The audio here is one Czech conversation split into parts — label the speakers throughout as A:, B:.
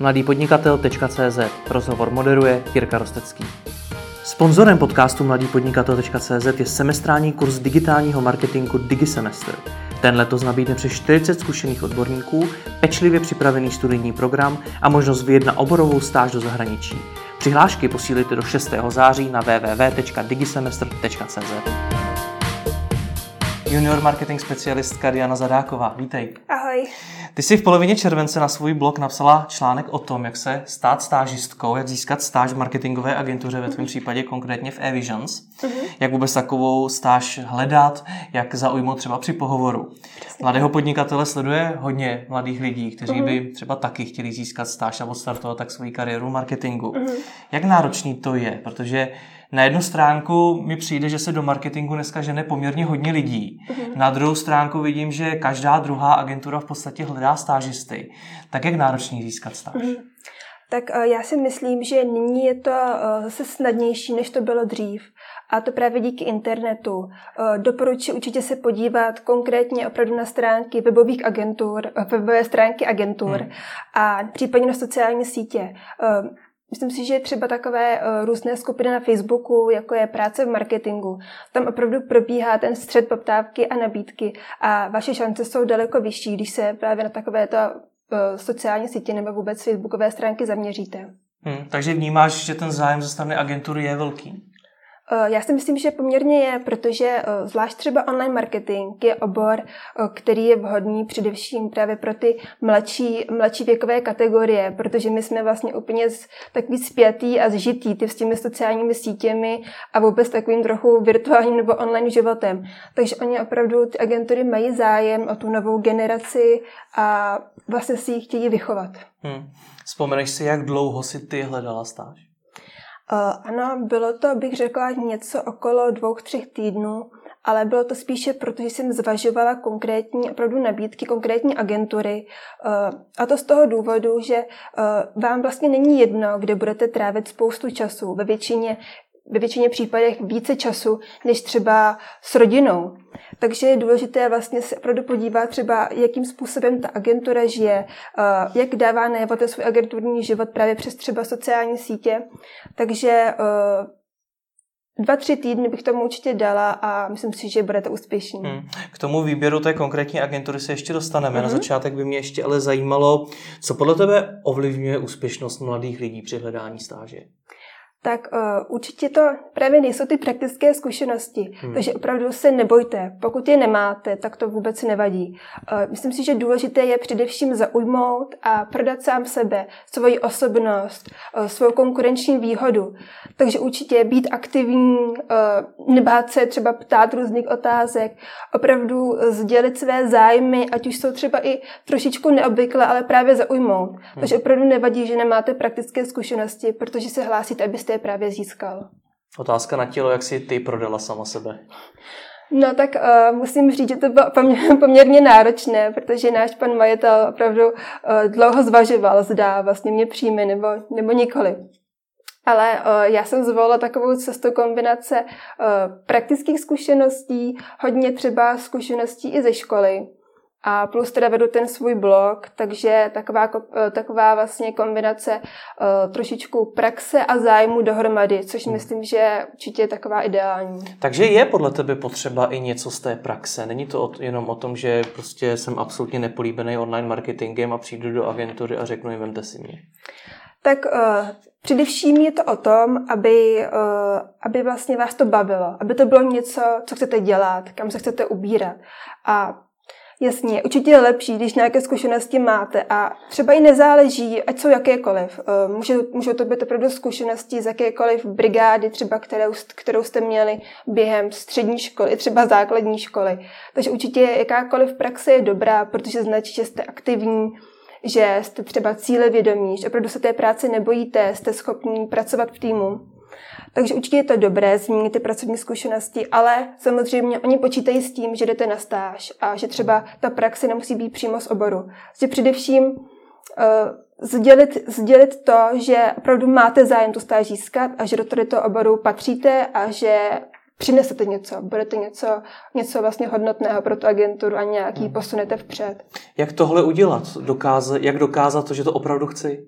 A: mladýpodnikatel.cz Rozhovor moderuje Jirka Rostecký. Sponzorem podcastu mladýpodnikatel.cz je semestrální kurz digitálního marketingu DigiSemester. Ten letos nabídne přes 40 zkušených odborníků, pečlivě připravený studijní program a možnost vyjet na oborovou stáž do zahraničí. Přihlášky posílíte do 6. září na www.digisemester.cz. Junior marketing specialistka Diana Zadáková, vítej.
B: Ahoj.
A: Ty jsi v polovině července na svůj blog napsala článek o tom, jak se stát stážistkou, jak získat stáž v marketingové agentuře, ve tvém případě konkrétně v eVisions, uh-huh. jak vůbec takovou stáž hledat, jak zaujmout třeba při pohovoru. Mladého podnikatele sleduje hodně mladých lidí, kteří uh-huh. by třeba taky chtěli získat stáž a odstartovat tak svoji kariéru v marketingu. Uh-huh. Jak náročný to je, protože na jednu stránku mi přijde, že se do marketingu dneska žene poměrně hodně lidí. Mm-hmm. Na druhou stránku vidím, že každá druhá agentura v podstatě hledá stážisty. Tak jak náročný získat stáž? Mm-hmm.
B: Tak uh, já si myslím, že nyní je to uh, zase snadnější, než to bylo dřív. A to právě díky internetu. Uh, doporučuji určitě se podívat konkrétně opravdu na stránky webových agentur, webové stránky agentur hmm. a případně na sociální sítě. Myslím si, že třeba takové uh, různé skupiny na Facebooku, jako je práce v marketingu, tam opravdu probíhá ten střed poptávky a nabídky a vaše šance jsou daleko vyšší, když se právě na takovéto uh, sociální sítě nebo vůbec Facebookové stránky zaměříte.
A: Hmm, takže vnímáš, že ten zájem ze strany agentury je velký?
B: Eh, já si myslím, že poměrně je, protože eh, zvlášť třeba online marketing je obor, eh, který je vhodný především právě pro ty mladší, mladší věkové kategorie, protože my jsme vlastně úplně takový spjatý a zžitý ty s těmi sociálními sítěmi a vůbec takovým trochu virtuálním nebo online životem. Takže oni opravdu, ty agentury mají zájem o tu novou generaci a vlastně si ji chtějí vychovat. Hmm.
A: Vzpomeneš si, jak dlouho si ty hledala stáž?
B: Uh, ano, bylo to, bych řekla, něco okolo dvou, třech týdnů, ale bylo to spíše proto, že jsem zvažovala konkrétní opravdu nabídky, konkrétní agentury. Uh, a to z toho důvodu, že uh, vám vlastně není jedno, kde budete trávit spoustu času. Ve většině ve většině případech více času, než třeba s rodinou. Takže je důležité vlastně se opravdu podívat třeba, jakým způsobem ta agentura žije, eh, jak dává najevo ten svůj agenturní život právě přes třeba sociální sítě. Takže eh, dva, tři týdny bych tomu určitě dala a myslím si, že budete úspěšní. Hmm.
A: K tomu výběru té konkrétní agentury se ještě dostaneme. Hmm. Na mhm. začátek by mě ještě ale zajímalo, co podle tebe ovlivňuje úspěšnost mladých lidí při hledání stáže?
B: Tak uh, určitě to právě nejsou ty praktické zkušenosti. Hmm. Takže opravdu se nebojte. Pokud je nemáte, tak to vůbec nevadí. Uh, myslím si, že důležité je především zaujmout a prodat sám sebe, svoji osobnost, uh, svou konkurenční výhodu. Takže určitě být aktivní, uh, nebát se třeba ptát různých otázek, opravdu sdělit své zájmy, ať už jsou třeba i trošičku neobvyklé, ale právě zaujmout. Hmm. Takže opravdu nevadí, že nemáte praktické zkušenosti, protože se hlásíte, abyste jste je právě získal.
A: Otázka na tělo, jak si ty prodala sama sebe?
B: No tak uh, musím říct, že to bylo poměrně náročné, protože náš pan majitel opravdu uh, dlouho zvažoval, zda vlastně mě přijme nebo, nebo nikoli. Ale uh, já jsem zvolila takovou cestu kombinace uh, praktických zkušeností, hodně třeba zkušeností i ze školy, a plus teda vedu ten svůj blog, takže taková, eh, taková vlastně kombinace uh, trošičku praxe a zájmu dohromady, což hmm. myslím, že určitě je taková ideální.
A: Takže je podle tebe potřeba i něco z té praxe. Není to o, jenom o tom, že prostě jsem absolutně nepolíbený online marketingem a přijdu do agentury a řeknu jim, vemte si mě.
B: Tak uh, především je to o tom, aby, uh, aby vlastně vás to bavilo, aby to bylo něco, co chcete dělat, kam se chcete ubírat. A Jasně, určitě je lepší, když nějaké zkušenosti máte a třeba i nezáleží, ať jsou jakékoliv. Eh, může, můžou to být opravdu zkušenosti z jakékoliv brigády, třeba kterou, kterou jste měli během střední školy, třeba základní školy. Takže určitě jakákoliv praxe je dobrá, protože značí, že jste aktivní, že jste třeba cílevědomí, že opravdu se té práce nebojíte, jste schopní pracovat v týmu. Takže určitě je to dobré zmínit ty pracovní zkušenosti, ale samozřejmě oni počítají s tím, že jdete na stáž a že třeba ta praxe nemusí být přímo z oboru. Že především uh, sdělit, sdělit to, že opravdu máte zájem tu stáž získat a že do tohoto oboru patříte a že přinesete něco, budete něco, něco vlastně hodnotného pro tu agenturu a nějaký hmm. posunete vpřed.
A: Jak tohle udělat? Dokáze, jak dokázat to, že to opravdu chci?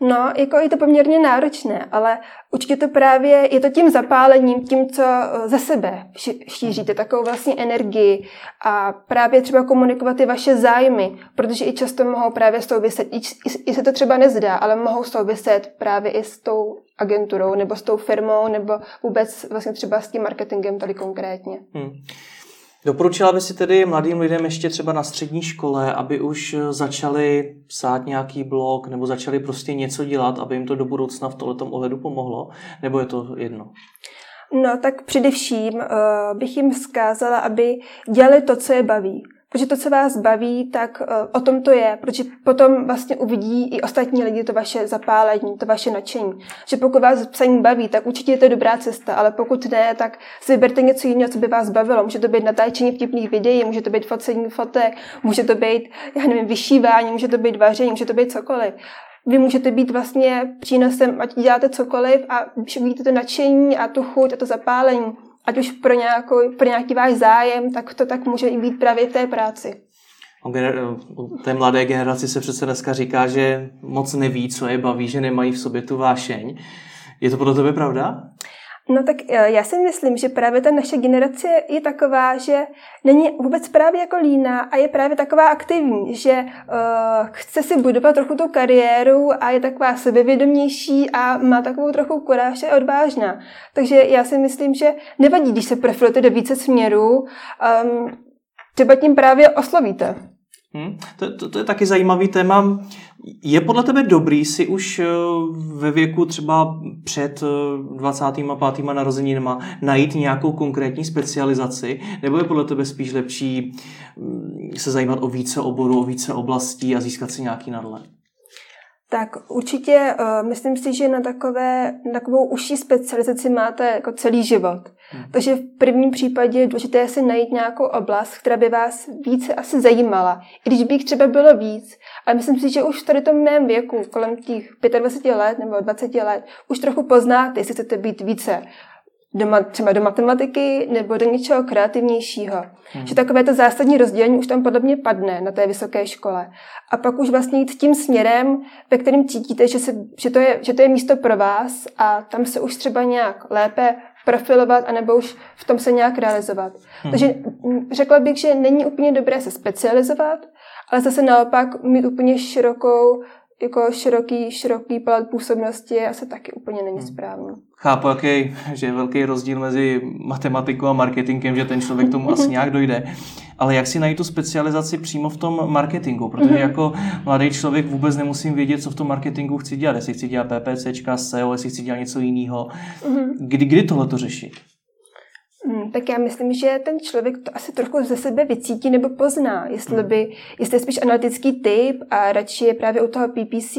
B: No, jako je to poměrně náročné, ale určitě to právě, je to tím zapálením, tím, co eh, ze sebe šíříte, takovou vlastně energii a právě třeba komunikovat ty vaše zájmy, protože i často mohou právě souviset, i, i se to třeba nezdá, ale mohou souviset právě i s tou agenturou nebo s tou firmou nebo vůbec vlastně třeba s tím marketingem tady konkrétně. Hmm.
A: Doporučila by si tedy mladým lidem ještě třeba na střední škole, aby už začali psát nějaký blog nebo začali prostě něco dělat, aby jim to do budoucna v tomto ohledu pomohlo? Nebo je to jedno?
B: No tak především uh, bych jim vzkázala, aby dělali to, co je baví. Protože to, co vás baví, tak uh, o tom to je, protože potom vlastně uvidí i ostatní lidi to vaše zapálení, to vaše nadšení. Že pokud vás psaní baví, tak určitě je to dobrá cesta, ale pokud ne, tak si vyberte něco jiného, co by vás bavilo. Může to být natáčení vtipných videí, může to být focení fotek, může to být, já nevím, vyšívání, může to být vaření, může to být cokoliv vy můžete být vlastně přínosem, ať děláte cokoliv a vidíte to nadšení a tu chuť a to zapálení ať už pro, nějakou, pro nějaký váš zájem, tak to tak může i být právě té práci.
A: O té mladé generaci se přece dneska říká, že moc neví, co je baví, že nemají v sobě tu vášeň. Je to podle tebe pravda?
B: No tak eh, já si myslím, že právě ta naše generace je taková, že není vůbec právě jako líná a je právě taková aktivní, že uh, chce si budovat trochu tu kariéru a je taková sebevědomější a má takovou trochu kuráž a odvážná. Takže já si myslím, že nevadí, když se profilujete do více směrů, um, třeba tím právě oslovíte.
A: Hmm, to, to, to je taky zajímavý téma. Je podle tebe dobrý si už eh, ve věku třeba před 25. Eh, narozeninama najít nějakou konkrétní specializaci, nebo je podle tebe spíš lepší mm, se zajímat o více oborů, o více oblastí a získat si nějaký nadhled?
B: Tak určitě uh, myslím si, že na, takové, na takovou užší specializaci máte jako celý život. Hmm. Takže v prvním případě je důležité si najít nějakou oblast, která by vás více asi zajímala. I když by jich třeba bylo víc. Ale myslím si, že už v tady tom mém věku, kolem těch 25 let nebo 20 let, už trochu poznáte, jestli chcete být více do, třeba do matematiky nebo do něčeho kreativnějšího. Hmm. Že takové to zásadní rozdělení už tam podobně padne na té vysoké škole. A pak už vlastně jít tím směrem, ve kterém cítíte, že, se, že, to je, že to je místo pro vás a tam se už třeba nějak lépe profilovat, anebo už v tom se nějak realizovat. Hmm. Takže řekla bych, že není úplně dobré se specializovat, ale zase naopak mít úplně širokou jako široký, široký palet působnosti asi taky úplně není hmm. správný.
A: Chápu, jaký, že je velký rozdíl mezi matematikou a marketingem, že ten člověk tomu asi nějak dojde. Ale jak si najít tu specializaci přímo v tom marketingu? Protože mm-hmm. jako mladý člověk vůbec nemusím vědět, co v tom marketingu chci dělat. Jestli chci dělat PPCčka, SEO, jestli chci dělat něco jiného. Mm-hmm. Kdy, kdy tohle to řešit?
B: Hmm, tak já myslím, že ten člověk to asi trochu ze sebe vycítí nebo pozná, jestli, hmm. by, jestli je spíš analytický typ a radši je právě u toho PPC,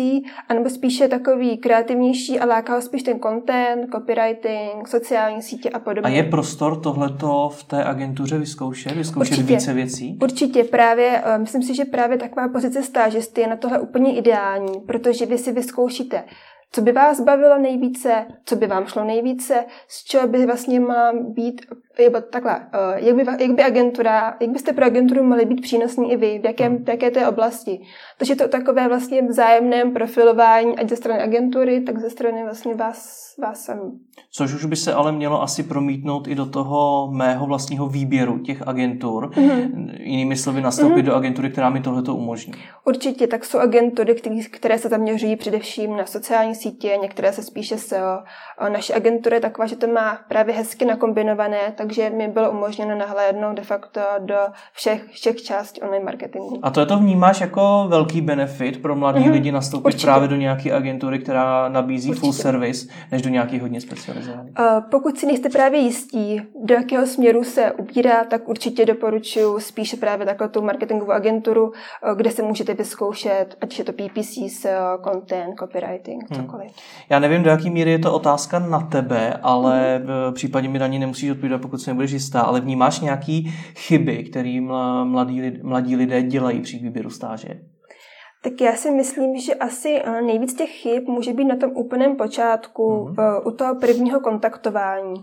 B: anebo spíše takový kreativnější a láká ho spíš ten content, copywriting, sociální sítě a podobně.
A: A je prostor tohleto v té agentuře vyzkoušet, vyzkoušet Určitě. více věcí?
B: Určitě, právě, eh, myslím si, že právě taková pozice stážisty je na tohle úplně ideální, protože vy si vyzkoušíte co by vás bavilo nejvíce, co by vám šlo nejvíce, z čeho by vlastně má být, nebo takhle, eh, jak by, jak by agentura, jak byste pro agenturu mohli být přínosní i vy, v, jakém, v jaké té oblasti. Takže to takové vlastně vzájemném profilování, ať ze strany agentury, tak ze strany vlastně vás, vás sami.
A: Což už by se ale mělo asi promítnout i do toho mého vlastního výběru těch agentur. Mm-hmm. Jinými slovy, nastoupit mm-hmm. do agentury, která mi tohleto umožní.
B: Určitě, tak jsou agentury, které se zaměřují především na sociální sítě, některé se spíše SEO. Naše agentura je taková, že to má právě hezky nakombinované, takže mi bylo umožněno nahlédnout de facto do všech, všech částí online marketingu.
A: A to je to vnímáš jako velký benefit pro mladé mm-hmm. lidi nastoupit Určitě. právě do nějaké agentury, která nabízí Určitě. full service, než do nějaký hodně specializovaný?
B: Uh, pokud si nejste právě jistí, do jakého směru se ubírá, tak určitě doporučuji spíše právě takovou tu marketingovou agenturu, uh, kde se můžete vyzkoušet, ať je to PPC, SEO, content, copywriting, hmm. cokoliv.
A: Já nevím, do jaké míry je to otázka na tebe, ale hmm. v případě mi na ní nemusíš odpovídat, pokud se nebudeš jistá, ale vnímáš nějaký chyby, které mladí, mladí lidé dělají při výběru stáže?
B: Tak já si myslím, že asi eh, nejvíc těch chyb může být na tom úplném počátku, mm-hmm. u toho prvního kontaktování.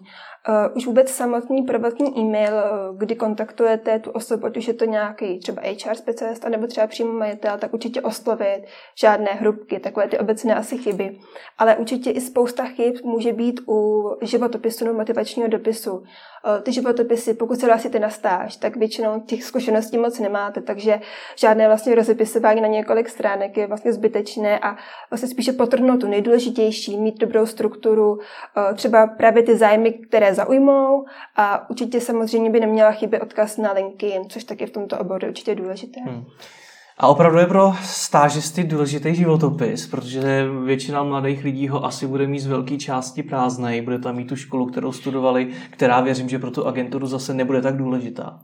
B: Uh, už vůbec samotný prvotní e-mail, kdy kontaktujete tu osobu, ať už je to nějaký třeba HR specialista nebo třeba přímo majitel, tak určitě oslovit žádné hrubky, takové ty obecné asi chyby. Ale určitě i spousta chyb může být u životopisu nebo motivačního dopisu. Ty životopisy, pokud se hlásíte na stáž, tak většinou těch zkušeností moc nemáte, takže žádné vlastně rozepisování na několik stránek je vlastně zbytečné a vlastně spíše potrhnout tu nejdůležitější, mít dobrou strukturu, třeba právě ty zájmy, které zaujmou a určitě samozřejmě by neměla chybět odkaz na LinkedIn, což taky v tomto oboru určitě důležité. Hmm.
A: A opravdu je pro stážisty důležitý životopis, protože většina mladých lidí ho asi bude mít z velké části prázdnej, bude tam mít tu školu, kterou studovali, která věřím, že pro tu agenturu zase nebude tak důležitá.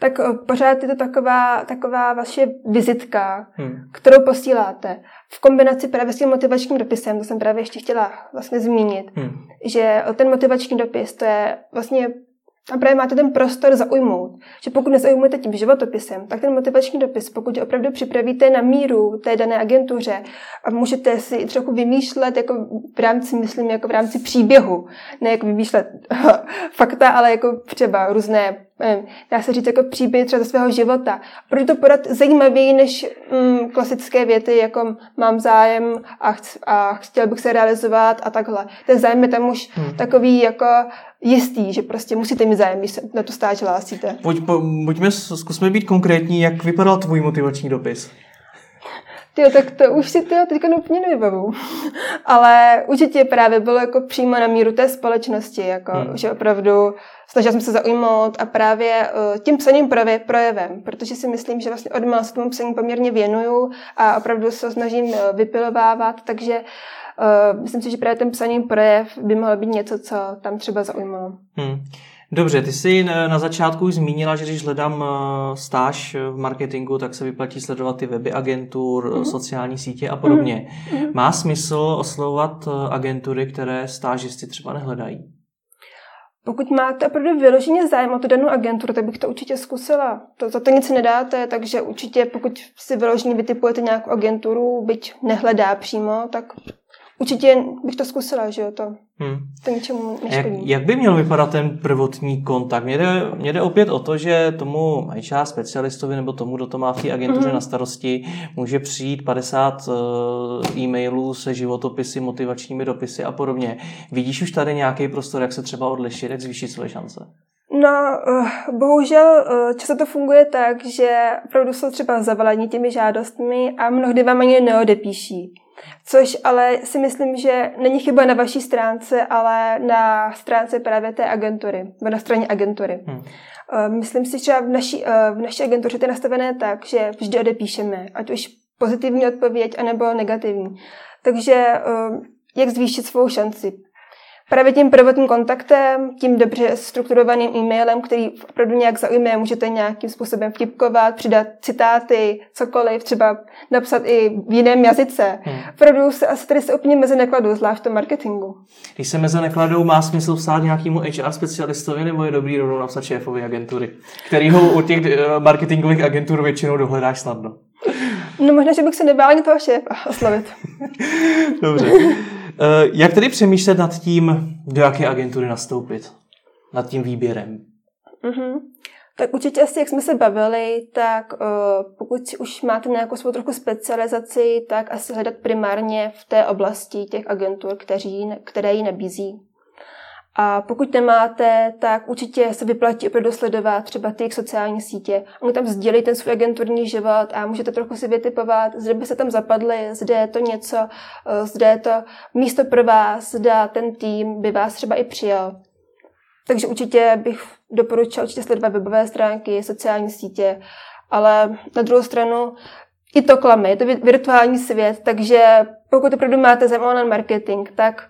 B: Tak eh, pořád je to taková, taková vaše vizitka, hmm. kterou posíláte. V kombinaci právě s tím motivačním dopisem, to jsem právě ještě chtěla vlastně zmínit, hmm. že ten motivační dopis, to je vlastně a právě máte ten prostor zaujmout. Že pokud nezaujmujete tím životopisem, tak ten motivační dopis, pokud je opravdu připravíte na míru té dané agentuře a můžete si trochu vymýšlet jako v rámci, myslím, jako v rámci příběhu, ne jako vymýšlet fakta, ale jako třeba různé dá se říct jako příběh třeba ze svého života. Proto to podat zajímavěji než mm, klasické věty, jako mám zájem a, chc- a chtěl bych se realizovat a takhle. Ten zájem je tam už hmm. takový jako jistý, že prostě musíte mít zájem, když se na tu stáž hlásíte.
A: Pojď, po, pojďme, zkusme být konkrétní, jak vypadal tvůj motivační dopis.
B: Tyjo, tak to už si tyjo, teďka úplně nevybavu. Ale určitě právě bylo jako přímo na míru té společnosti, jako, hmm. že opravdu snažila jsem se zaujmout a právě uh, tím psaním projevem, projevem, protože si myslím, že vlastně od se tomu psaní poměrně věnuju a opravdu se snažím uh, vypilovávat, takže uh, myslím si, že právě ten psaním projev by mohlo být něco, co tam třeba zaujmalo. Hmm.
A: Dobře, ty jsi na začátku už zmínila, že když hledám stáž v marketingu, tak se vyplatí sledovat ty weby agentur, mm-hmm. sociální sítě a podobně. Mm-hmm. Má smysl oslovovat agentury, které stážisty třeba nehledají?
B: Pokud máte opravdu vyloženě zájem o tu danou agenturu, tak bych to určitě zkusila. To, za to nic nedáte, takže určitě pokud si vyloženě vytipujete nějakou agenturu, byť nehledá přímo, tak určitě bych to zkusila, že jo, to, hmm. to ničemu
A: neškodí. Jak, jak by měl vypadat ten prvotní kontakt? Mně jde, mě jde opět o to, že tomu HR specialistovi nebo tomu, kdo to má v té agentuře hmm. na starosti, může přijít 50 uh, eh, e-mailů se životopisy, motivačními dopisy a podobně. Vidíš už tady nějaký prostor, jak se třeba odlišit, jak zvýšit své šance?
B: No, uh, bohužel uh, často to funguje tak, že opravdu jsou třeba zavalení těmi žádostmi a mnohdy vám ani neodepíší. Což ale si myslím, že není chyba na vaší stránce, ale na stránce právě té agentury, na straně agentury. Hmm. Eh, myslím si, že v naší, eh, v naší agentuře to je nastavené tak, že vždy odepíšeme, ať už pozitivní odpověď, anebo negativní. Takže eh, jak zvýšit svou šanci? Právě tím prvotním kontaktem, tím dobře strukturovaným e-mailem, který opravdu nějak zaujme, můžete nějakým způsobem vtipkovat, přidat citáty, cokoliv, třeba napsat i v jiném jazyce. Hmm. Opravdu se asi tady se úplně mezi nekladou, zvlášť v tom marketingu.
A: Když se mezi nekladou, má smysl psát nějakému HR specialistovi nebo je dobrý rovnou napsat šéfovi agentury, který ho u těch eh, marketingových agentur většinou dohledáš snadno.
B: No možná, že bych se nebál ani toho šéfa oslovit.
A: Dobře. Eh, jak tedy přemýšlet nad tím, do jaké agentury nastoupit? Nad tím výběrem?
B: Mm-hmm. Tak určitě asi, jak jsme se bavili, tak uh, pokud už máte nějakou svou trochu specializaci, tak asi hledat primárně v té oblasti těch agentur, které ji nabízí. A pokud nemáte, tak určitě se vyplatí opravdu sledovat třeba ty sociální sítě. Oni tam sdělí ten svůj agenturní život a můžete trochu si vytipovat, zde by se tam zapadli, zde je to něco, eh, zde je to místo pro vás, zda ten tým by vás třeba i přijal. Takže určitě bych doporučila určitě sledovat webové stránky, sociální sítě, ale na druhou stranu i to klame, je to virtuální svět, takže pokud opravdu máte zájem marketing, tak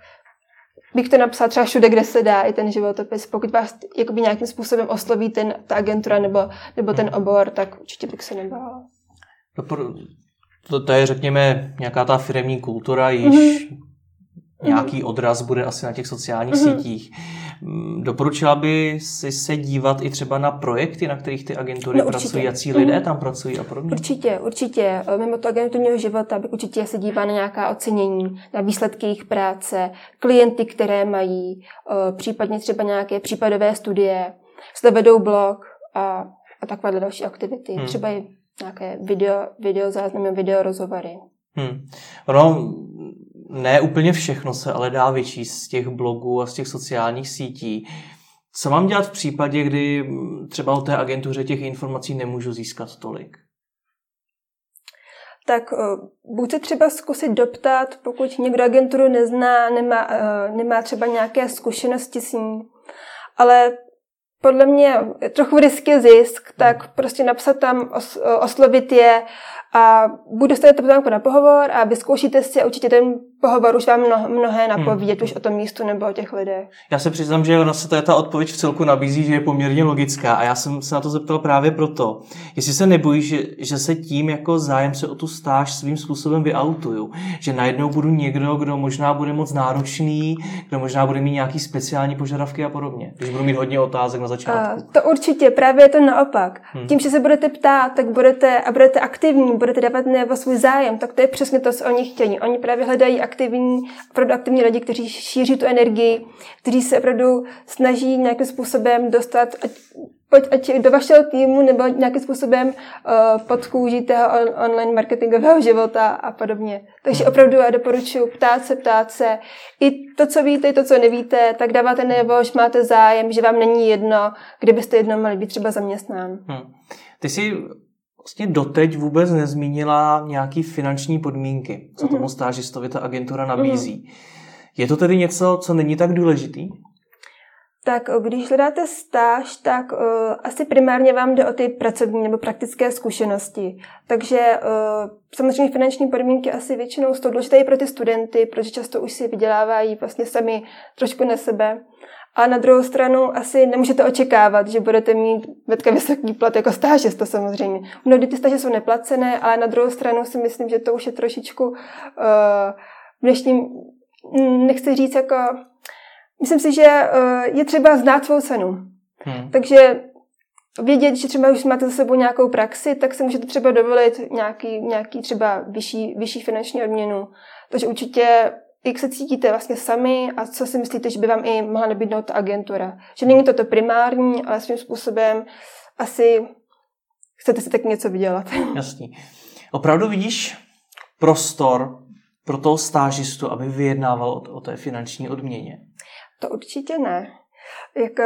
B: bych to napsal třeba všude, kde se dá, i ten životopis. Pokud vás jakoby nějakým způsobem osloví ten, ta agentura nebo, nebo ten obor, tak určitě bych se nebál.
A: To, to, to je, řekněme, nějaká ta firmní kultura, již mm-hmm. Nějaký odraz bude asi na těch sociálních mm-hmm. sítích. Mm, doporučila by si se dívat i třeba na projekty, na kterých ty agentury no, pracují, jaký lidé mm. tam pracují a podobně?
B: Určitě, určitě. Mimo to agenturního života bych určitě se dívá na nějaká ocenění, na výsledky jejich práce, klienty, které mají, případně třeba nějaké případové studie, zde vedou blog a, a takové další aktivity. Hmm. Třeba i nějaké video, video záznamy, video rozhovory.
A: Hmm. Ono ne úplně všechno se ale dá vyčíst z těch blogů a z těch sociálních sítí. Co mám dělat v případě, kdy třeba o té agentuře těch informací nemůžu získat tolik?
B: Tak uh, buď se třeba zkusit doptat, pokud někdo agenturu nezná, nemá, uh, nemá třeba nějaké zkušenosti s ní, ale podle mě trochu risky zisk, tak prostě napsat tam, os, oslovit je a buď dostanete pozvánku na pohovor a vyzkoušíte si a určitě ten pohovor už vám mnoho, mnohé napoví, hmm. už o tom místu nebo o těch lidech.
A: Já se přiznám, že ona se ta odpověď v celku nabízí, že je poměrně logická a já jsem se na to zeptal právě proto, jestli se nebojíš, že, že se tím jako zájemce o tu stáž svým způsobem vyautuju, že najednou budu někdo, kdo možná bude moc náročný, kdo možná bude mít nějaký speciální požadavky a podobně, když budu mít hodně otázek na začátku.
B: Uh, to určitě, právě je to naopak. Hmm. Tím, že se budete ptát, tak budete a budete aktivní, budete dávat nebo svůj zájem, tak to je přesně to, co oni chtějí. Oni právě hledají aktivní, opravdu aktivní lidi, kteří šíří tu energii, kteří se opravdu snaží nějakým způsobem dostat ať, ať do vašeho týmu nebo nějakým způsobem uh, pod kůži toho on, online marketingového života a podobně. Takže hmm. opravdu já doporučuji ptát se, ptát se. I to, co víte, i to, co nevíte, tak dáváte nebo že máte zájem, že vám není jedno, kdybyste jednou měli být třeba zaměstnán. Hmm.
A: Ty jsi vlastně doteď vůbec nezmínila nějaký finanční podmínky, co tomu mhm. stážistovi ta agentura nabízí. Mhm. Je to tedy něco, co není tak důležitý?
B: Tak eh, když hledáte stáž, tak uh, asi primárně vám jde o ty pracovní nebo praktické zkušenosti. Takže uh, samozřejmě finanční podmínky asi většinou jsou důležité i pro ty studenty, protože často už si vydělávají vlastně sami trošku na sebe. A na druhou stranu asi nemůžete očekávat, že budete mít vetka vysoký plat jako stážista samozřejmě. Mnohdy ty stáže jsou neplacené, ale na druhou stranu si myslím, že to už je trošičku uh, v dnešním, mm, nechci říct jako, myslím si, že uh, je třeba znát svou cenu. Hmm. Takže vědět, že třeba už máte za sebou nějakou praxi, tak si můžete třeba dovolit nějaký, nějaký třeba vyšší, vyšší finanční odměnu. Takže určitě jak se cítíte vlastně sami a co si myslíte, že by vám i mohla nabídnout ta agentura. Že není to to primární, ale svým způsobem asi chcete si tak něco vydělat.
A: Jasný. Opravdu vidíš prostor pro toho stážistu, aby vyjednával o, o té finanční odměně?
B: To určitě ne. Jako,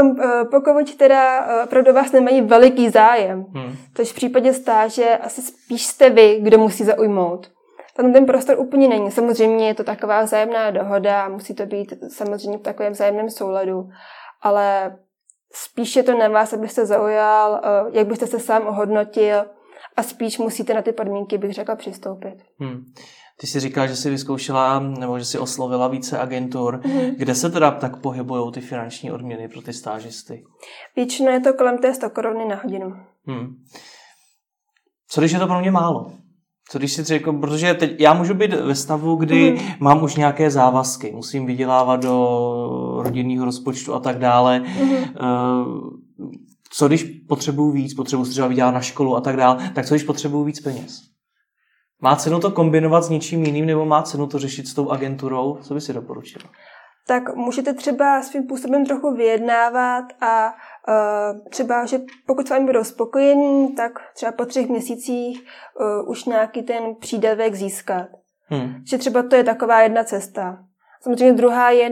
B: uh, pokud teda uh, pro vás nemají veliký zájem, hmm. takže v případě stáže asi spíš jste vy, kdo musí zaujmout tam ten prostor úplně není. Samozřejmě je to taková vzájemná dohoda, musí to být samozřejmě v takovém vzájemném souladu, ale spíš je to na vás, abyste zaujal, eh, jak byste se sám ohodnotil a spíš musíte na ty podmínky, bych řekla, přistoupit. Hmm.
A: Ty jsi říkala, že jsi vyzkoušela nebo že jsi oslovila více agentur. Mm-hmm. Kde se teda tak pohybují ty finanční odměny pro ty stážisty?
B: Většinou je to kolem té 100 koruny na hodinu. Hmm.
A: Co když je to pro mě málo? Co když si řekl, protože teď já můžu být ve stavu, kdy mm. mám už nějaké závazky, musím vydělávat do rodinného rozpočtu a tak dále. Mm. Co když potřebuju víc, potřebuji třeba vydělat na školu a tak dále, tak co když potřebuju víc peněz? Má cenu to kombinovat s něčím jiným nebo má cenu to řešit s tou agenturou? Co by si doporučil?
B: Tak můžete třeba svým způsobem trochu vyjednávat a uh, třeba, že pokud s vámi budou spokojení, tak třeba po třech měsících uh, už nějaký ten přídavek získat. Hmm. Že třeba to je taková jedna cesta. Samozřejmě druhá je,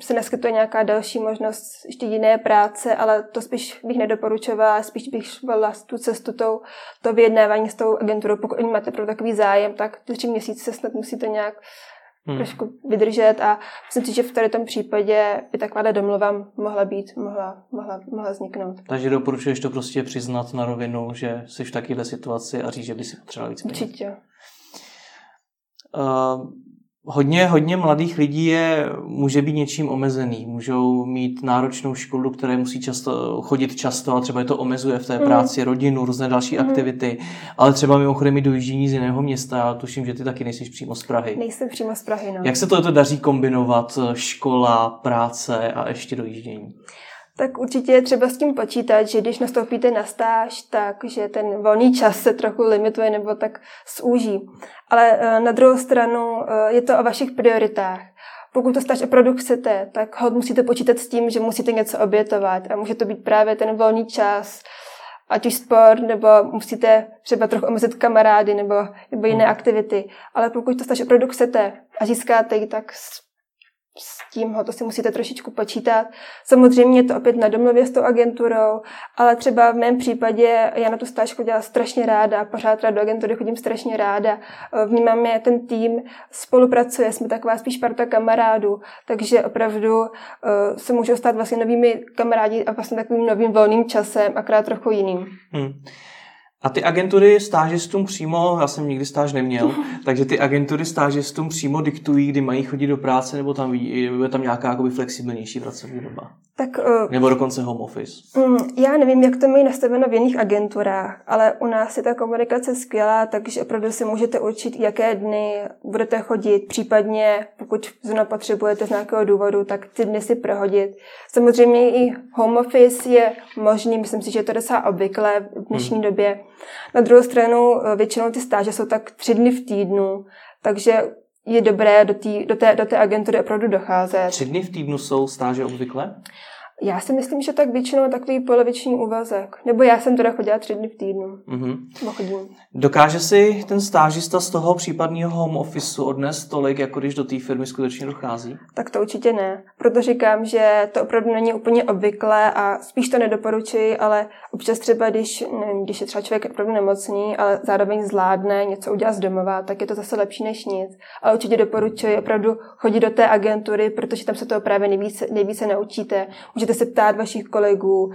B: se neskytuje nějaká další možnost ještě jiné práce, ale to spíš bych nedoporučovala, spíš bych šla tu cestu tou, to vyjednávání s tou agenturou. Pokud máte pro takový zájem, tak ty tři měsíce snad musíte nějak hmm. trošku vydržet a myslím si, že v tady tom případě by taková domluva mohla být, mohla, mohla, mohla vzniknout.
A: Takže doporučuješ to prostě přiznat na rovinu, že jsi v takovéhle situaci a říct, že by si potřeboval víc
B: peněz. Určitě.
A: Uh, Hodně, hodně mladých lidí je, může být něčím omezený. Můžou mít náročnou školu, které musí často chodit často a třeba je to omezuje v té mm. práci, rodinu, různé další mm. aktivity. Ale třeba mimochodem i dojíždění z jiného města. Já tuším, že ty taky nejsi přímo z Prahy.
B: Nejsem přímo z Prahy, no.
A: Jak se to daří kombinovat? Škola, práce a ještě dojíždění?
B: Tak určitě je třeba s tím počítat, že když nastoupíte na stáž, tak že ten volný čas se trochu limituje nebo tak zúží. Ale eh, na druhou stranu eh, je to o vašich prioritách. Pokud to stáž opravdu chcete, tak hod musíte počítat s tím, že musíte něco obětovat a může to být právě ten volný čas, ať už sport, nebo musíte třeba trochu omezit kamarády nebo, nebo jiné hmm. aktivity. Ale pokud to stáž opravdu chcete a získáte ji, tak s tím to si musíte trošičku počítat. Samozřejmě je to opět na domluvě s tou agenturou, ale třeba v mém případě já na tu stáž chodila strašně ráda, pořád do agentury chodím strašně ráda. Vnímám je ten tým, spolupracuje, jsme taková spíš parta kamarádů, takže opravdu uh, se můžou stát vlastně novými kamarádi a vlastně takovým novým volným časem, akorát trochu jiným. Hmm.
A: A ty agentury stážistům přímo, já jsem nikdy stáž neměl, takže ty agentury stážistům přímo diktují, kdy mají chodit do práce, nebo tam je tam nějaká jakoby flexibilnější pracovní doba? Tak, uh, nebo dokonce home office?
B: Um, já nevím, jak to mají nastaveno v jiných agenturách, ale u nás je ta komunikace skvělá, takže opravdu si můžete určit, jaké dny budete chodit, případně pokud zrovna potřebujete z nějakého důvodu, tak ty dny si prohodit. Samozřejmě i home office je možný, myslím si, že je to docela obvyklé v dnešní hmm. době. Na druhou stranu eh, většinou ty stáže jsou tak tři dny v týdnu, takže je dobré do, tý, do, té, do té agentury opravdu docházet.
A: Tři dny v týdnu jsou stáže obvykle?
B: Já si myslím, že tak většinou takový poloviční úvazek. Nebo já jsem teda chodila tři dny v týdnu. Mm-hmm. chodím.
A: Dokáže si ten stážista z toho případného home officeu odnést tolik, jako když do té firmy skutečně dochází?
B: Tak to určitě ne. Proto říkám, že to opravdu není úplně obvyklé a spíš to nedoporučuji, ale občas třeba, když, nevím, když je třeba člověk opravdu nemocný, ale zároveň zvládne něco udělat z domova, tak je to zase lepší než nic. Ale určitě doporučuji opravdu chodit do té agentury, protože tam se to právě nejvíce, nejvíce naučíte. Můžete můžete se ptát vašich kolegů,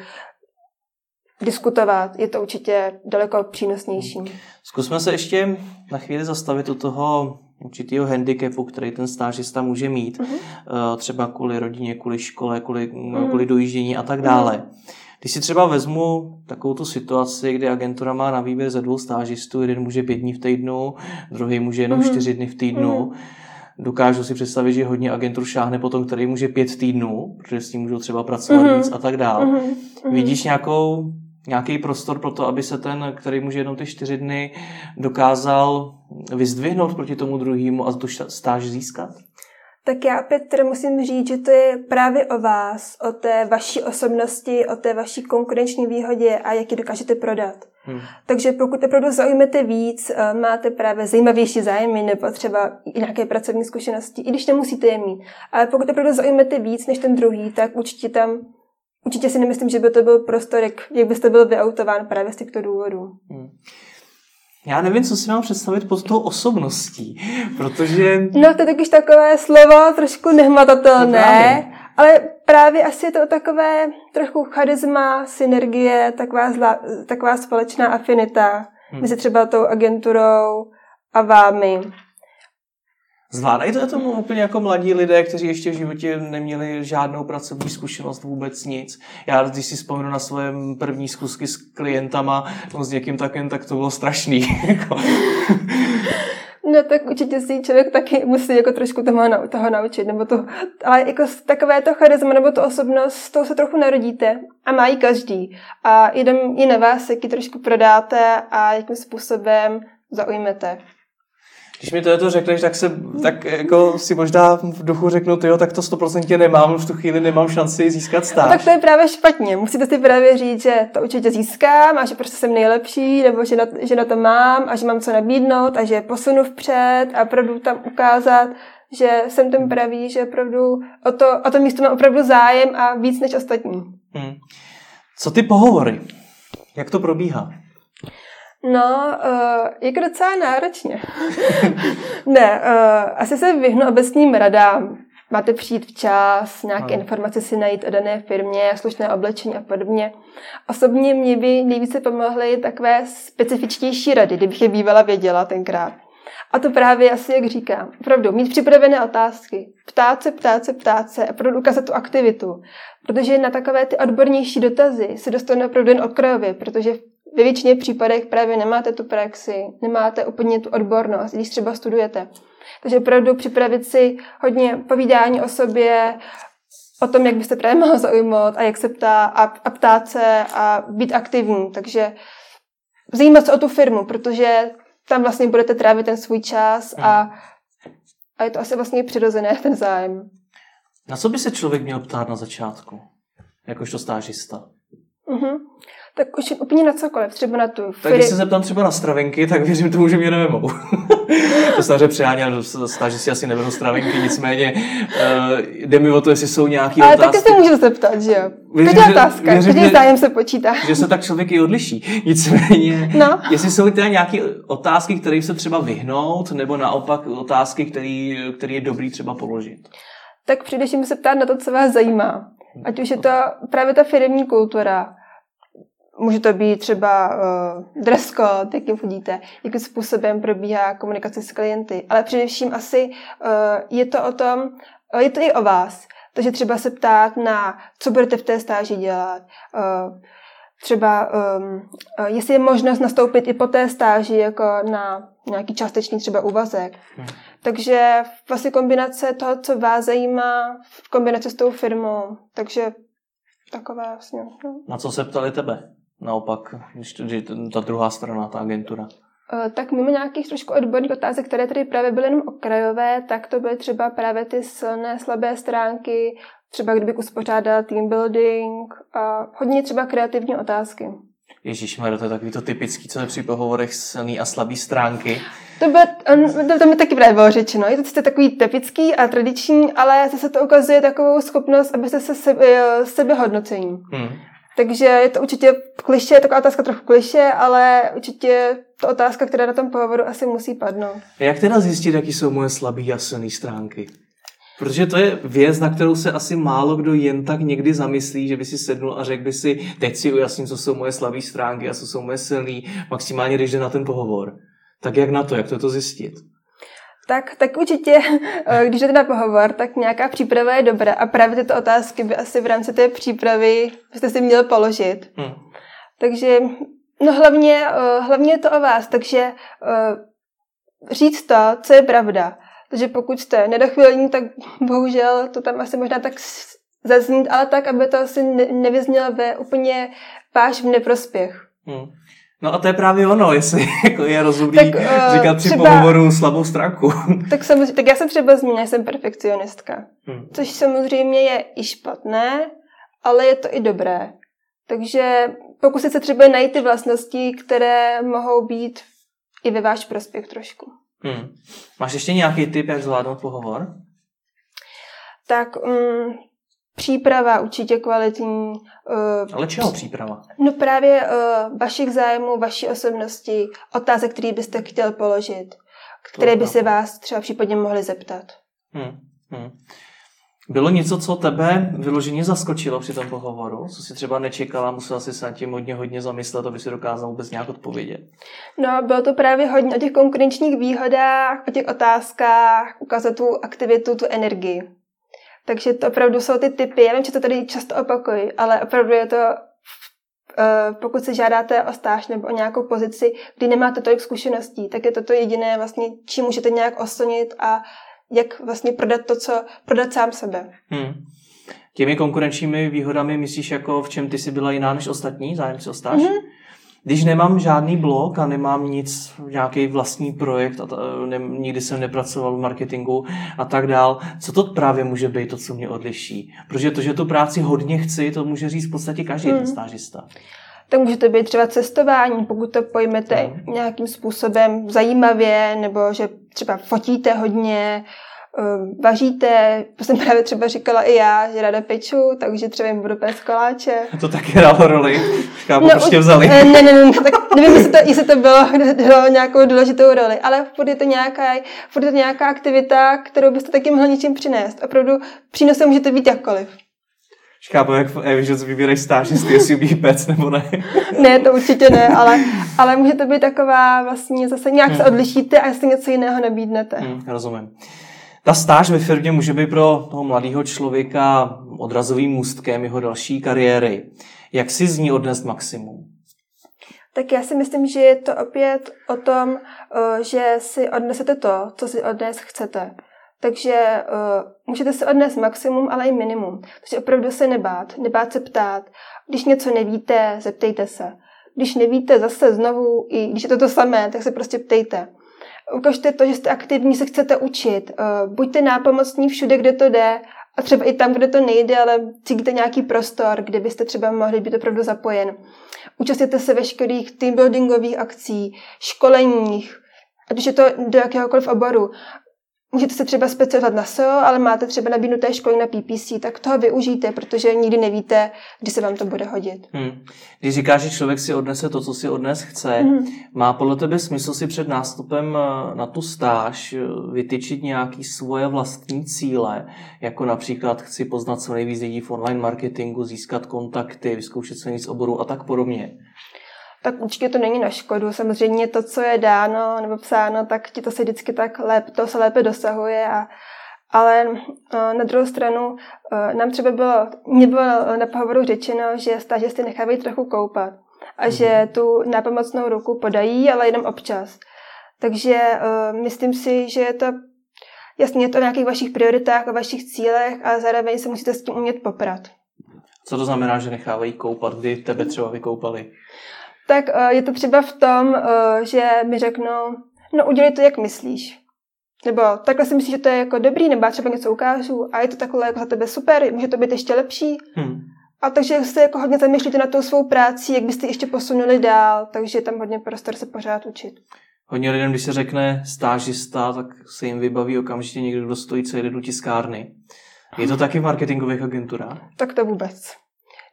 B: diskutovat. Je to určitě daleko přínosnější.
A: Zkusme se ještě na chvíli zastavit u toho určitého handicapu, který ten stážista může mít, uh-huh. třeba kvůli rodině, kvůli škole, kvůli, uh-huh. kvůli dojíždění a tak dále. Uh-huh. Když si třeba vezmu takovou tu situaci, kdy agentura má na výběr ze dvou stážistů, jeden může pět dní v týdnu, druhý může jenom uh-huh. čtyři dny v týdnu, uh-huh dokážu si představit, že hodně agentur šáhne potom, který může pět týdnů, protože s tím můžou třeba pracovat mm-hmm. víc a tak dál. Mm-hmm. Vidíš nějakou, nějaký prostor pro to, aby se ten, který může jenom ty čtyři dny, dokázal vyzdvihnout proti tomu druhému a tu stáž získat?
B: Tak já opět teda musím říct, že to je právě o vás, o té vaší osobnosti, o té vaší konkurenční výhodě a jak ji dokážete prodat. Hmm. Takže pokud opravdu zaujmete víc, eh, máte právě zajímavější zájmy nebo třeba nějaké pracovní zkušenosti, i když nemusíte je mít. Ale pokud opravdu zaujmete víc než ten druhý, tak určitě tam Určitě si nemyslím, že by to byl prostor, jak, jak byste byl vyautován právě z těchto důvodů. Hmm.
A: Já nevím, co si mám představit pod tou osobností, protože...
B: No, to je takyž takové slovo, trošku nehmatatelné, no ale právě asi je to takové trochu charisma, synergie, taková, zla, taková společná afinita hmm. mezi třeba tou agenturou a vámi.
A: Zvládají to tomu úplně jako mladí lidé, kteří ještě v životě neměli žádnou pracovní zkušenost, vůbec nic. Já, když si vzpomenu na své první zkusky s klientama, no s někým takým, tak to bylo strašný. Jako.
B: No tak určitě si člověk taky musí jako trošku toho, toho naučit, nebo to, ale jako takové to charisma nebo to osobnost, s tou se trochu narodíte a má ji každý. A jenom i na vás, jak ji trošku prodáte a jakým způsobem zaujmete.
A: Když mi to, to řekneš, tak, se, tak jako si možná v duchu řeknu, tyjo, tak to 100% nemám, v tu chvíli nemám šanci získat stáž. No,
B: tak to je právě špatně. Musíte si právě říct, že to určitě získám a že prostě jsem nejlepší, nebo že na, že na to mám a že mám co nabídnout a že posunu vpřed a opravdu tam ukázat, že jsem ten pravý, že opravdu o to, o to místo mám opravdu zájem a víc než ostatní. Hmm.
A: Co ty pohovory? Jak to probíhá?
B: No, uh, jako docela náročně. ne, uh, asi se vyhnu obecním radám. Máte přijít včas, nějaké ano. informace si najít o dané firmě, slušné oblečení a podobně. Osobně mě by nejvíce pomohly takové specifičtější rady, kdybych je bývala věděla tenkrát. A to právě asi, jak říkám, opravdu, mít připravené otázky, ptát se, ptát se, ptát se a opravdu ukázat tu aktivitu. Protože na takové ty odbornější dotazy se dostane opravdu jen okrajově, protože ve většině případech právě nemáte tu praxi, nemáte úplně tu odbornost, když třeba studujete. Takže opravdu připravit si hodně povídání o sobě, o tom, jak byste právě mohla zaujmout a jak se ptá a, a ptát se a být aktivní. Takže zajímat se o tu firmu, protože tam vlastně budete trávit ten svůj čas a, a je to asi vlastně přirozené, ten zájem.
A: Na co by se člověk měl ptát na začátku, jakožto stážista? Uh-huh
B: tak už úplně na cokoliv, třeba na tu
A: Tak když se zeptám třeba na stravenky, tak věřím tomu, že mě nevemou. to samozřejmě přeháněl, stáže si asi neberou stravenky, nicméně uh, jde mi o to, jestli jsou nějaké
B: otázky. Ale taky se můžu zeptat, že jo? Věřím, Každá otázka, věřím, každý zájem se počítá.
A: Že se tak člověk i odliší. Nicméně, no. jestli jsou teda nějaké otázky, které se třeba vyhnout, nebo naopak otázky, které je dobrý třeba položit.
B: Tak především se ptát na to, co vás zajímá. Ať už je to právě ta firmní kultura, Může to být třeba uh, dress code, jakým chodíte, jakým způsobem probíhá komunikace s klienty, ale především asi uh, je to o tom, uh, je to i o vás. Takže třeba se ptát na, co budete v té stáži dělat, uh, třeba um, uh, jestli je možnost nastoupit i po té stáži jako na nějaký částečný třeba úvazek. Hmm. Takže vlastně kombinace toho, co vás zajímá, v kombinaci s tou firmou. Takže takové vlastně. No.
A: Na co se ptali tebe? Naopak, když to, když ta druhá strana, ta agentura?
B: Eh, tak mimo nějakých trošku odborných otázek, které tady právě byly jenom okrajové, tak to byly třeba právě ty silné, slabé stránky, třeba kdybych uspořádala team building a hodně třeba kreativní otázky.
A: Ježíš to je takový to typický, co je při pohovorech silný a slabý stránky.
B: To, by, to, to mi taky právě bylo řečeno. Je to sice takový typický a tradiční, ale zase to ukazuje takovou schopnost, abyste se sebe, eh, sebehodnocení. Hmm. Takže je to určitě kliše, taková otázka trochu kliše, ale určitě to otázka, která na tom pohovoru asi musí padnout.
A: Jak teda zjistit, jaký jsou moje slabé a silné stránky? Protože to je věc, na kterou se asi málo kdo jen tak někdy zamyslí, že by si sednul a řekl by si, teď si ujasním, co jsou moje slabé stránky a co jsou moje silné, maximálně když jde na ten pohovor. Tak jak na to, jak to, to zjistit?
B: Tak, tak určitě, eh, když jdete na pohovor, tak nějaká příprava je dobrá a právě tyto otázky by asi v rámci té přípravy byste si měl položit. Hmm. Takže no hlavně, eh, hlavně je to o vás, takže eh, říct to, co je pravda. Takže pokud jste nedochvilní, tak bohužel to tam asi možná tak zaznít, ale tak, aby to asi nevyznělo ve úplně váš v neprospěch. Hmm.
A: No a to je právě ono, jestli jako je rozumný tak, uh, říkat při třeba, pohovoru slabou stránku.
B: Tak, samozřejmě, tak já jsem třeba zmínila, jsem perfekcionistka. Hmm. Což samozřejmě je i špatné, ale je to i dobré. Takže pokusit se třeba najít ty vlastnosti, které mohou být i ve váš prospěch trošku. Hmm.
A: Máš ještě nějaký tip, jak zvládnout pohovor?
B: Tak um, Příprava určitě kvalitní.
A: Uh, Ale čeho příprava?
B: No právě uh, vašich zájmů, vaší osobnosti, otázek, které byste chtěl položit, které by se vás třeba případně mohli zeptat. Hmm,
A: hmm. Bylo něco, co tebe vyloženě zaskočilo při tom pohovoru? Co si třeba nečekala, musela si se nad tím hodně, hodně zamyslet, aby si dokázal vůbec nějak odpovědět?
B: No, bylo to právě hodně o těch konkurenčních výhodách, o těch otázkách, ukázat tu aktivitu, tu energii. Takže to opravdu jsou ty typy. Já vím, že to tady často opakuji, ale opravdu je to, eh, pokud se žádáte o stáž nebo o nějakou pozici, kdy nemáte tolik zkušeností, tak je to to jediné, vlastně, čím můžete nějak oslnit a jak vlastně prodat to, co prodat sám sebe. Hmm.
A: Těmi konkurenčními výhodami myslíš, jako v čem ty jsi byla jiná než ostatní zájemci o stáž? Mm-hmm. Když nemám žádný blog a nemám nic, nějaký vlastní projekt, a ta, ne, nikdy jsem nepracoval v marketingu a tak dál, co to právě může být to, co mě odliší? Protože to, že tu práci hodně chci, to může říct v podstatě každý hmm. ten stážista.
B: Tak může to být třeba cestování, pokud to pojmete hmm. nějakým způsobem zajímavě, nebo že třeba fotíte hodně, Ehm, vaříte, to jsem právě třeba říkala i já, že ráda peču, takže třeba jim budu péct koláče.
A: To taky hrálo roli, chápu, no, prostě vzali.
B: Ne, ne, ne, ne, tak nevím, jestli to, jestli to bylo, bylo nějakou důležitou roli, ale furt je to nějaká, furt je to nějaká aktivita, kterou byste taky mohli něčím přinést. Opravdu přínosem může to být jakkoliv.
A: Chápu, jak v Evisions vybírají stážisty, jestli umí pec nebo ne.
B: ne, to určitě ne, ale, ale může to být taková vlastně zase nějak se hmm. odlišíte a jestli něco jiného nabídnete.
A: Hmm, rozumím. Ta stáž ve firmě může být pro toho mladého člověka odrazovým můstkem jeho další kariéry. Jak si z ní odnést maximum?
B: Tak já si myslím, že je to opět o tom, eh, že si odnesete to, co si odnes chcete. Takže uh, můžete si odnést maximum, ale i minimum. Takže opravdu se nebát, nebát se ptát. Když něco nevíte, zeptejte se. Když nevíte zase znovu, i když je to to samé, tak se prostě ptejte. Ukažte to, že jste aktivní, se chcete učit. Uh, buďte nápomocní všude, kde to jde a třeba i tam, kde to nejde, ale cítíte nějaký prostor, kde byste třeba mohli být opravdu zapojen. Účastněte se veškerých teambuildingových akcí, školeních, ať už je to do jakéhokoliv oboru. Můžete se třeba specializovat na SEO, ale máte třeba nabídnuté školy na PPC, tak toho využijte, protože nikdy nevíte, kdy se vám to bude hodit. Hmm.
A: Když říkáš, že člověk si odnese to, co si odnes chce, hmm. má podle tebe smysl si před nástupem eh, na tu stáž eh, vytyčit nějaký svoje vlastní cíle, jako například chci poznat co nejvíc lidí v online marketingu, získat kontakty, vyzkoušet se nic oboru a tak podobně
B: tak určitě to není na škodu. Samozřejmě to, co je dáno nebo psáno, tak ti to se vždycky tak lépe, to se lépe dosahuje a ale uh, na druhou stranu uh, nám třeba bylo, mě bylo na pohovoru řečeno, že stážisty nechávají trochu koupat a mm. že tu nápomocnou ruku podají, ale jenom občas. Takže uh, myslím si, že je to jasně je to o nějakých vašich prioritách, o vašich cílech a zároveň se musíte s tím umět poprat.
A: Co to znamená, že nechávají koupat, kdy tebe třeba vykoupali?
B: Tak uh, je to třeba v tom, uh, že mi řeknou, no udělej to, jak myslíš. Nebo takhle si myslíš, že to je jako dobrý, nebo já třeba něco ukážu a je to takhle jako za tebe super, může to být ještě lepší. Hmm. A takže se jako hodně zamýšlíte na tou svou práci, jak byste ještě posunuli dál, takže je tam hodně prostor se pořád učit.
A: Hodně lidem, když se řekne stážista, tak se jim vybaví okamžitě někdo, kdo stojí celý do tiskárny. Je to taky v marketingových agenturách?
B: Tak to vůbec.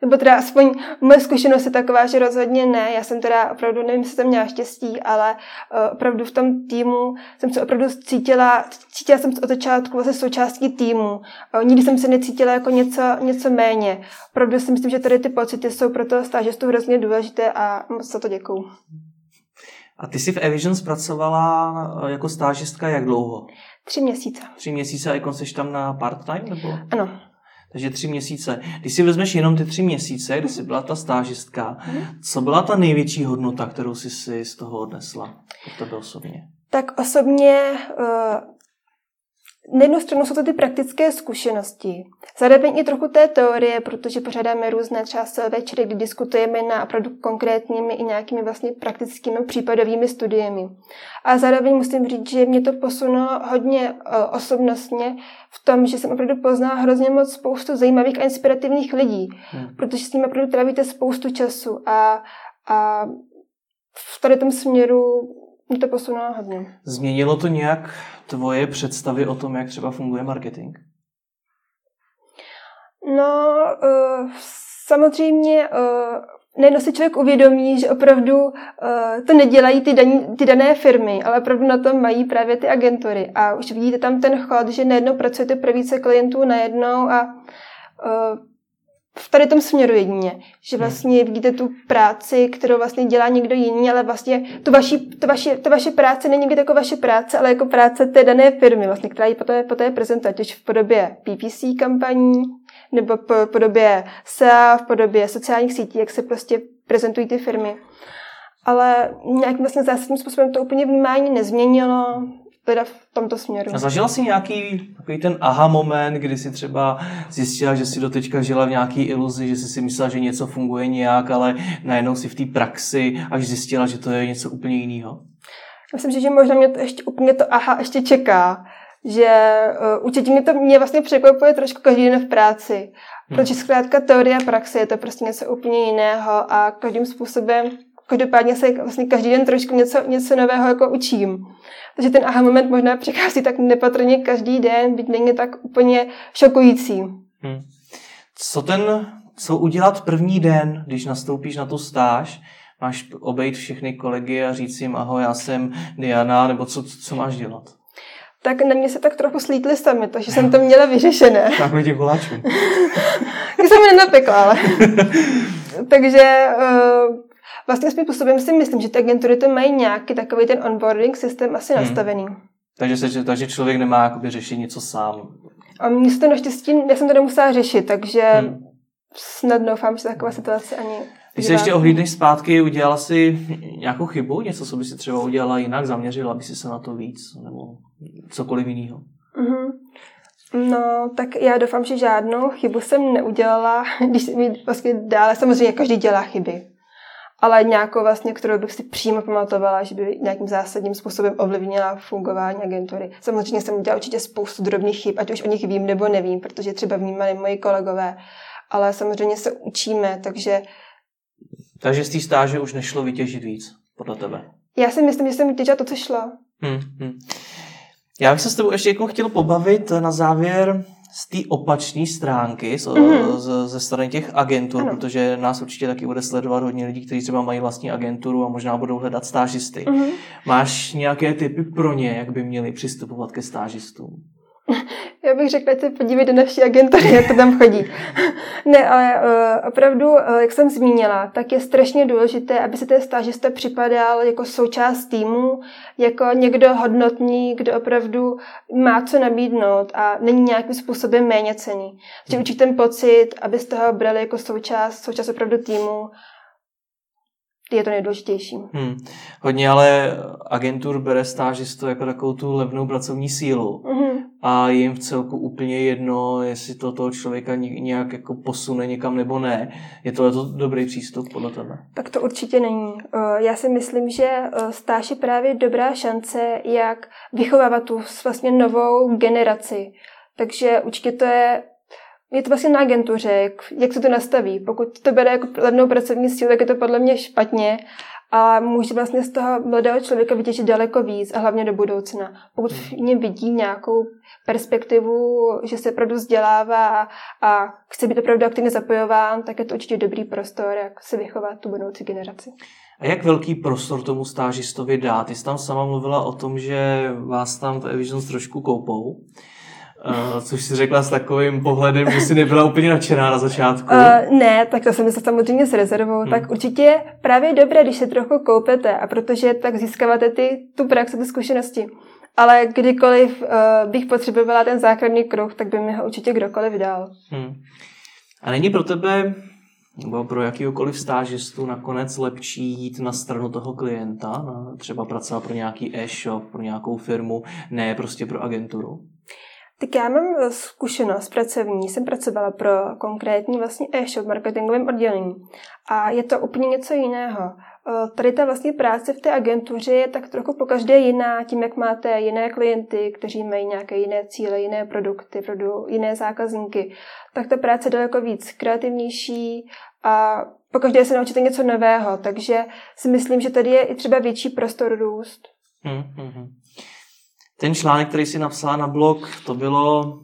B: Nebo teda aspoň moje zkušenost je taková, že rozhodně ne. Já jsem teda opravdu, nevím, jestli jsem měla štěstí, ale uh, opravdu v tom týmu jsem se opravdu cítila, cítila jsem se od začátku vlastně součástí týmu. Uh, nikdy jsem se necítila jako něco, něco méně. Opravdu si myslím, že tady ty pocity jsou pro to stážistu hrozně důležité a moc za to děkuju.
A: A ty jsi v Evision zpracovala eh, jako stážistka jak dlouho?
B: Tři měsíce.
A: Tři měsíce a jako jsi tam na part-time? Nebo?
B: Ano
A: takže tři měsíce. Když si vezmeš jenom ty tři měsíce, kdy jsi byla ta stážistka, co byla ta největší hodnota, kterou jsi si z toho odnesla od tebe osobně?
B: Tak osobně uh, na jednu stranu jsou to ty praktické zkušenosti. Zároveň i trochu té teorie, protože pořádáme různé třeba večery, kdy diskutujeme na opravdu konkrétními i nějakými vlastně praktickými případovými studiemi. A zároveň musím říct, že mě to posunulo hodně uh, osobnostně v tom, že jsem opravdu poznala hrozně moc spoustu zajímavých a inspirativních lidí, hmm. protože s nimi opravdu trávíte spoustu času a, a v tady tom směru mě to posunulo hodně.
A: Změnilo to nějak tvoje představy o tom, jak třeba funguje marketing?
B: No, uh, samozřejmě uh, nejedno si člověk uvědomí, že opravdu uh, to nedělají ty, daní, ty dané firmy, ale opravdu na tom mají právě ty agentury. A už vidíte tam ten chod, že najednou pracujete pro více klientů najednou a uh, v tady tom směru jedině, že hmm. vlastně vidíte tu práci, kterou vlastně dělá někdo jiný, ale vlastně tu vaši, to, vaši, to vaše práce není jako vaše práce, ale jako práce té dané firmy, vlastně, která ji poté, poté prezentuje, ať v podobě PPC kampaní, nebo po podobě SEA, v podobě sociálních sítí, jak se prostě prezentují ty firmy. Ale nějakým vlastně zásadním způsobem to úplně vnímání nezměnilo teda v tomto směru.
A: A zažila jsi nějaký takový ten aha moment, kdy jsi třeba zjistila, že jsi doteďka žila v nějaký iluzi, že jsi si myslela, že něco funguje nějak, ale najednou si v té praxi až zjistila, že to je něco úplně jiného?
B: Myslím si, že možná mě to ještě úplně to aha ještě čeká, že uh, určitě mě to mě vlastně překvapuje trošku každý den v práci. Hmm. Protože zkrátka teorie a praxe je to prostě něco úplně jiného a každým způsobem každopádně se vlastně každý den trošku něco, něco nového jako učím. Takže ten aha moment možná přichází tak nepatrně každý den, byť není tak úplně šokující. Hmm.
A: Co ten, co udělat první den, když nastoupíš na tu stáž, máš obejít všechny kolegy a říct jim ahoj, já jsem Diana, nebo co, co máš dělat?
B: tak na mě se tak trochu slítly sami, takže jsem to měla vyřešené.
A: Tak mi koláčů.
B: Jsem je nenapekla, ale. takže uh, vlastně svým způsobem si myslím, že ty agentury to mají nějaký takový ten onboarding systém asi hmm. nastavený.
A: Takže, se, takže člověk nemá jakoby řešit něco sám.
B: A mě se to naštěstí, já jsem to nemusela řešit, takže hmm. snad doufám, že taková situace ani
A: když se ještě ohlídneš zpátky, udělala si nějakou chybu, něco, co by si třeba udělala jinak, zaměřila by si se na to víc, nebo cokoliv jiného?
B: Mm-hmm. No, tak já doufám, že žádnou chybu jsem neudělala, když mi vlastně dále, samozřejmě každý dělá chyby, ale nějakou vlastně, kterou bych si přímo pamatovala, že by nějakým zásadním způsobem ovlivnila fungování agentury. Samozřejmě jsem udělala určitě spoustu drobných chyb, ať už o nich vím nebo nevím, protože třeba vnímali moji kolegové, ale samozřejmě se učíme, takže
A: takže z té stáže už nešlo vytěžit víc, podle tebe?
B: Já si myslím, že jsem vytěžila to, co šlo.
A: Hmm, hmm. Já bych se s tebou ještě jako chtěl pobavit na závěr z té opačné stránky, z, mm-hmm. z, ze strany těch agentur, ano. protože nás určitě taky bude sledovat hodně lidí, kteří třeba mají vlastní agenturu a možná budou hledat stážisty. Mm-hmm. Máš nějaké typy pro ně, jak by měli přistupovat ke stážistům?
B: Já bych řekla, že se podívejte na naší agentury, jak to tam chodí. ne, ale uh, opravdu, uh, jak jsem zmínila, tak je strašně důležité, aby se ten stážista připadal jako součást týmu, jako někdo hodnotný, kdo opravdu má co nabídnout a není nějakým způsobem méně cený. Takže určitě ten pocit, abyste ho brali jako součást, součást opravdu týmu je to nejdůležitější.
A: Hmm. Hodně ale agentur bere stážistu jako takovou tu levnou pracovní sílu mm-hmm. A jim v celku úplně jedno, jestli to toho člověka nějak jako posune někam nebo ne. Je to, to dobrý přístup podle tebe?
B: Tak to určitě není. Eh, já si myslím, že eh, stáž je právě dobrá šance, jak vychovávat tu vlastně novou generaci. Takže určitě to je je to vlastně na agentuře, jak, jak se to nastaví. Pokud to bere jako levnou pracovní sílu, tak je to podle mě špatně a může vlastně z toho mladého člověka vytěžit daleko víc a hlavně do budoucna. Pokud v něm vidí nějakou perspektivu, že se opravdu vzdělává a chce být opravdu aktivně zapojován, tak je to určitě dobrý prostor, jak se vychovat tu budoucí generaci.
A: A jak velký prostor tomu stážistovi dát? Ty jsi tam sama mluvila o tom, že vás tam v Evisions trošku koupou. Uh, což si řekla s takovým pohledem, že jsi nebyla úplně nadšená na začátku.
B: Uh, ne, tak to jsem se samozřejmě s rezervou. Hmm. Tak určitě právě dobré, když se trochu koupete a protože tak získáváte ty, tu praxi, ty zkušenosti. Ale kdykoliv uh, bych potřebovala ten základní kruh, tak by mi ho určitě kdokoliv dal. Hmm.
A: A není pro tebe nebo pro jakýkoliv stážistu nakonec lepší jít na stranu toho klienta, na třeba pracovat pro nějaký e-shop, pro nějakou firmu, ne prostě pro agenturu?
B: Tak já mám eh, zkušenost pracovní, jsem pracovala pro konkrétní vlastně e-shop marketingovém oddělení a je to úplně něco jiného. Eh, tady ta vlastně práce v té agentuře je tak trochu po každé jiná, tím, jak máte jiné klienty, kteří mají nějaké jiné cíle, jiné produkty, produ, jiné zákazníky, tak ta práce je daleko víc kreativnější a po každé se naučíte něco nového, takže si myslím, že tady je i třeba větší prostor růst. Mm-hmm.
A: Ten článek, který si napsala na blog, to bylo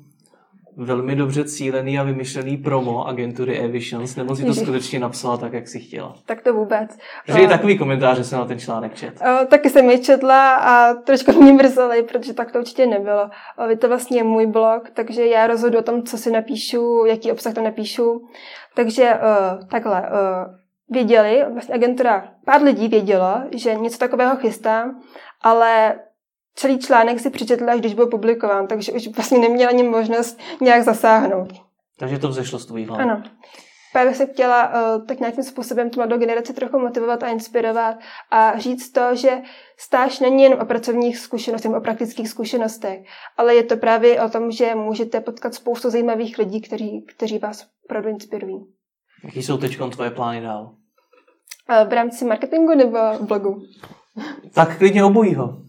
A: velmi dobře cílený a vymyšlený promo agentury Evisions, nebo si to skutečně napsala tak, jak si chtěla?
B: Tak to vůbec.
A: Takže je takový komentář, že jsem na ten článek čet.
B: O, taky jsem ji četla a trošku mě mrzeli, protože tak to určitě nebylo. O, je to vlastně můj blog, takže já rozhodu o tom, co si napíšu, jaký obsah tam napíšu. Takže o, takhle, věděli, vlastně agentura, pár lidí vědělo, že něco takového chystám, ale celý článek si přečetla, až když byl publikován, takže už vlastně neměla ani možnost nějak zasáhnout.
A: Takže to vzešlo z tvojí hlavy.
B: Ano. Právě se chtěla uh, tak nějakým způsobem tu mladou generaci trochu motivovat a inspirovat a říct to, že stáž není jen o pracovních zkušenostech, o praktických zkušenostech, ale je to právě o tom, že můžete potkat spoustu zajímavých lidí, kteří, kteří vás opravdu inspirují.
A: Jaký jsou teď tvoje plány dál?
B: Uh, v rámci marketingu nebo blogu?
A: Tak klidně obojího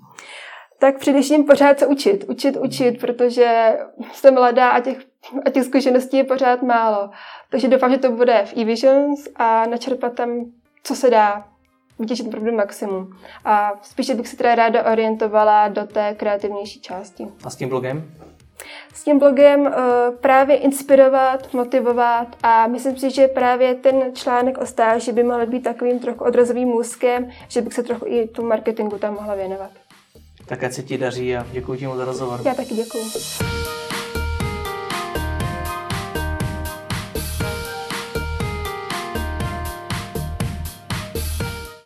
B: tak především pořád se učit. Učit, učit, protože jsem mladá a těch, a těch zkušeností je pořád málo. Takže doufám, že to bude v eVisions a načerpat tam, co se dá. Vytěžit opravdu maximum. A spíše bych se teda ráda orientovala do té kreativnější části.
A: A s tím blogem?
B: S tím blogem uh, právě inspirovat, motivovat a myslím si, že právě ten článek o stáži by mohl být takovým trochu odrazovým můzkem, že bych se trochu i tu marketingu tam mohla věnovat.
A: Tak ať se ti daří a děkuji ti moc za rozhovor.
B: Já taky děkuji.